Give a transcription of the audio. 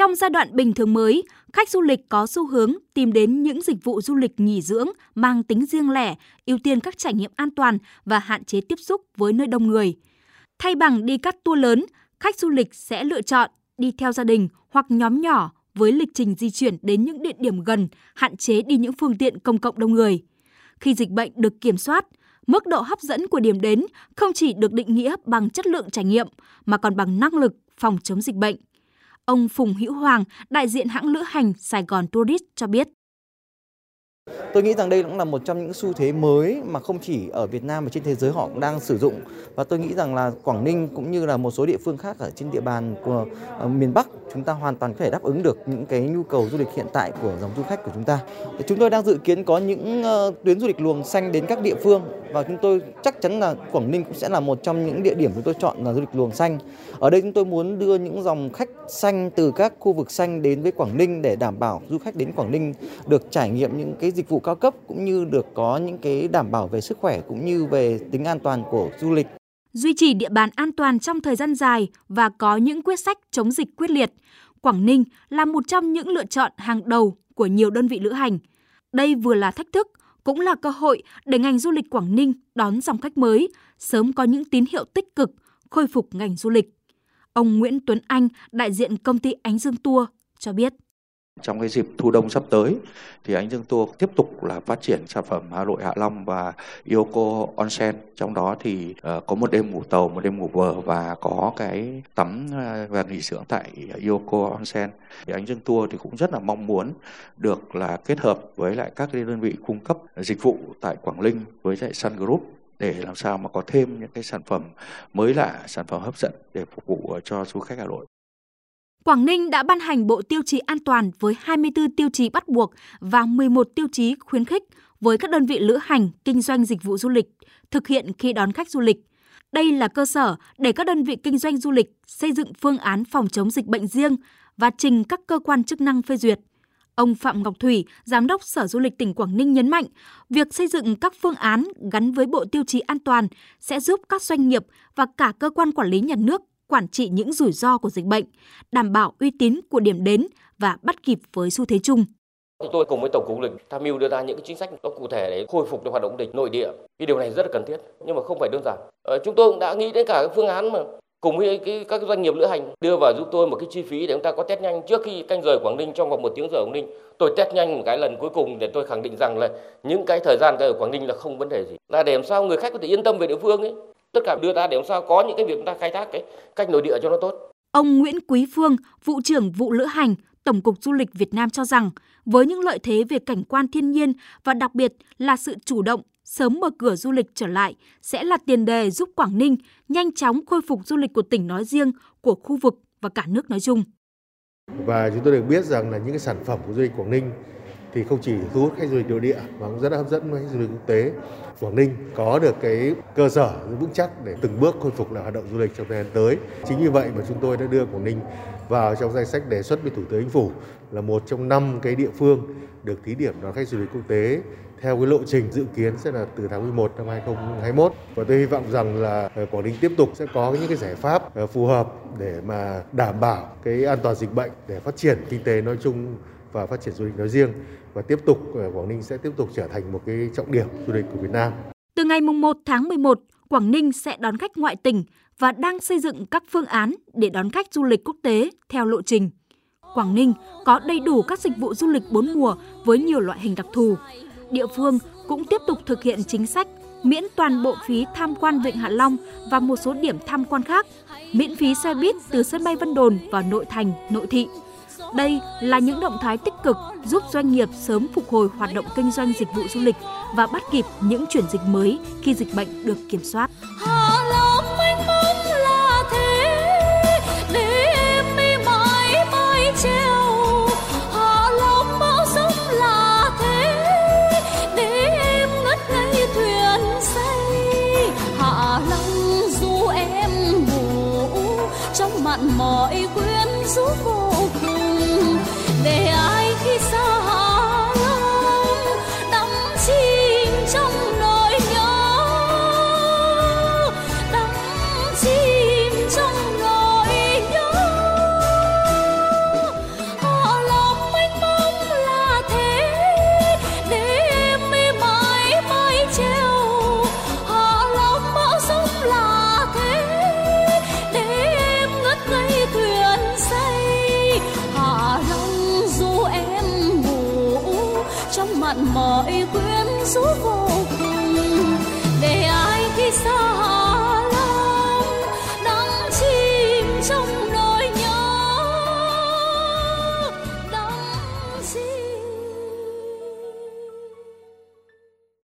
Trong giai đoạn bình thường mới, khách du lịch có xu hướng tìm đến những dịch vụ du lịch nghỉ dưỡng mang tính riêng lẻ, ưu tiên các trải nghiệm an toàn và hạn chế tiếp xúc với nơi đông người. Thay bằng đi các tour lớn, khách du lịch sẽ lựa chọn đi theo gia đình hoặc nhóm nhỏ với lịch trình di chuyển đến những địa điểm gần, hạn chế đi những phương tiện công cộng đông người. Khi dịch bệnh được kiểm soát, mức độ hấp dẫn của điểm đến không chỉ được định nghĩa bằng chất lượng trải nghiệm mà còn bằng năng lực phòng chống dịch bệnh. Ông Phùng Hữu Hoàng, đại diện hãng lữ hành Sài Gòn Tourist cho biết. Tôi nghĩ rằng đây cũng là một trong những xu thế mới mà không chỉ ở Việt Nam mà trên thế giới họ cũng đang sử dụng và tôi nghĩ rằng là Quảng Ninh cũng như là một số địa phương khác ở trên địa bàn của ờ, miền Bắc chúng ta hoàn toàn có thể đáp ứng được những cái nhu cầu du lịch hiện tại của dòng du khách của chúng ta. Chúng tôi đang dự kiến có những ờ, tuyến du lịch luồng xanh đến các địa phương và chúng tôi chắc chắn là Quảng Ninh cũng sẽ là một trong những địa điểm chúng tôi chọn là du lịch luồng xanh. Ở đây chúng tôi muốn đưa những dòng khách xanh từ các khu vực xanh đến với Quảng Ninh để đảm bảo du khách đến Quảng Ninh được trải nghiệm những cái dịch vụ cao cấp cũng như được có những cái đảm bảo về sức khỏe cũng như về tính an toàn của du lịch. Duy trì địa bàn an toàn trong thời gian dài và có những quyết sách chống dịch quyết liệt, Quảng Ninh là một trong những lựa chọn hàng đầu của nhiều đơn vị lữ hành. Đây vừa là thách thức, cũng là cơ hội để ngành du lịch Quảng Ninh đón dòng khách mới, sớm có những tín hiệu tích cực, khôi phục ngành du lịch. Ông Nguyễn Tuấn Anh, đại diện công ty Ánh Dương Tour, cho biết. Trong cái dịp thu đông sắp tới thì anh Dương Tour tiếp tục là phát triển sản phẩm Hà Nội Hạ Long và Yoko Onsen. Trong đó thì uh, có một đêm ngủ tàu, một đêm ngủ bờ và có cái tắm uh, và nghỉ dưỡng tại Yoko Onsen. Thì anh Dương Tour thì cũng rất là mong muốn được là kết hợp với lại các cái đơn vị cung cấp dịch vụ tại Quảng Ninh với lại Sun Group để làm sao mà có thêm những cái sản phẩm mới lạ, sản phẩm hấp dẫn để phục vụ cho du khách Hà Nội. Quảng Ninh đã ban hành bộ tiêu chí an toàn với 24 tiêu chí bắt buộc và 11 tiêu chí khuyến khích với các đơn vị lữ hành, kinh doanh dịch vụ du lịch thực hiện khi đón khách du lịch. Đây là cơ sở để các đơn vị kinh doanh du lịch xây dựng phương án phòng chống dịch bệnh riêng và trình các cơ quan chức năng phê duyệt. Ông Phạm Ngọc Thủy, Giám đốc Sở Du lịch tỉnh Quảng Ninh nhấn mạnh, việc xây dựng các phương án gắn với bộ tiêu chí an toàn sẽ giúp các doanh nghiệp và cả cơ quan quản lý nhà nước quản trị những rủi ro của dịch bệnh, đảm bảo uy tín của điểm đến và bắt kịp với xu thế chung. Chúng tôi cùng với Tổng cục lịch tham mưu đưa ra những cái chính sách nó cụ thể để khôi phục được hoạt động du lịch nội địa. Cái điều này rất là cần thiết nhưng mà không phải đơn giản. Ờ, chúng tôi cũng đã nghĩ đến cả cái phương án mà cùng với cái, các doanh nghiệp lữ hành đưa vào giúp tôi một cái chi phí để chúng ta có test nhanh trước khi canh rời Quảng Ninh trong vòng một tiếng rời Quảng Ninh. Tôi test nhanh một cái lần cuối cùng để tôi khẳng định rằng là những cái thời gian ở Quảng Ninh là không vấn đề gì. Là để làm sao người khách có thể yên tâm về địa phương ấy tất cả đưa ra để làm sao có những cái việc chúng ta khai thác cái cách nội địa cho nó tốt. Ông Nguyễn Quý Phương, vụ trưởng vụ lữ hành, Tổng cục Du lịch Việt Nam cho rằng, với những lợi thế về cảnh quan thiên nhiên và đặc biệt là sự chủ động sớm mở cửa du lịch trở lại sẽ là tiền đề giúp Quảng Ninh nhanh chóng khôi phục du lịch của tỉnh nói riêng, của khu vực và cả nước nói chung. Và chúng tôi được biết rằng là những cái sản phẩm của du lịch Quảng Ninh thì không chỉ thu hút khách du lịch nội địa mà cũng rất là hấp dẫn với khách du lịch quốc tế. Quảng Ninh có được cái cơ sở vững chắc để từng bước khôi phục lại hoạt động du lịch trong thời gian tới. Chính vì vậy mà chúng tôi đã đưa Quảng Ninh vào trong danh sách đề xuất với Thủ tướng Chính phủ là một trong năm cái địa phương được thí điểm đón khách du lịch quốc tế theo cái lộ trình dự kiến sẽ là từ tháng 11 năm 2021 và tôi hy vọng rằng là ờ, Quảng Ninh tiếp tục sẽ có những cái giải pháp ờ, phù hợp để mà đảm bảo cái an toàn dịch bệnh, để phát triển kinh tế nói chung và phát triển du lịch nói riêng và tiếp tục ờ, Quảng Ninh sẽ tiếp tục trở thành một cái trọng điểm du lịch của Việt Nam. Từ ngày 1 tháng 11, Quảng Ninh sẽ đón khách ngoại tỉnh và đang xây dựng các phương án để đón khách du lịch quốc tế theo lộ trình. Quảng Ninh có đầy đủ các dịch vụ du lịch bốn mùa với nhiều loại hình đặc thù. Địa phương cũng tiếp tục thực hiện chính sách miễn toàn bộ phí tham quan Vịnh Hạ Long và một số điểm tham quan khác, miễn phí xe buýt từ sân bay Vân Đồn vào nội thành, nội thị đây là những động thái tích cực giúp doanh nghiệp sớm phục hồi hoạt động kinh doanh dịch vụ du lịch và bắt kịp những chuyển dịch mới khi dịch bệnh được kiểm soát. mọi quyến rũ mọi quyến rũ vô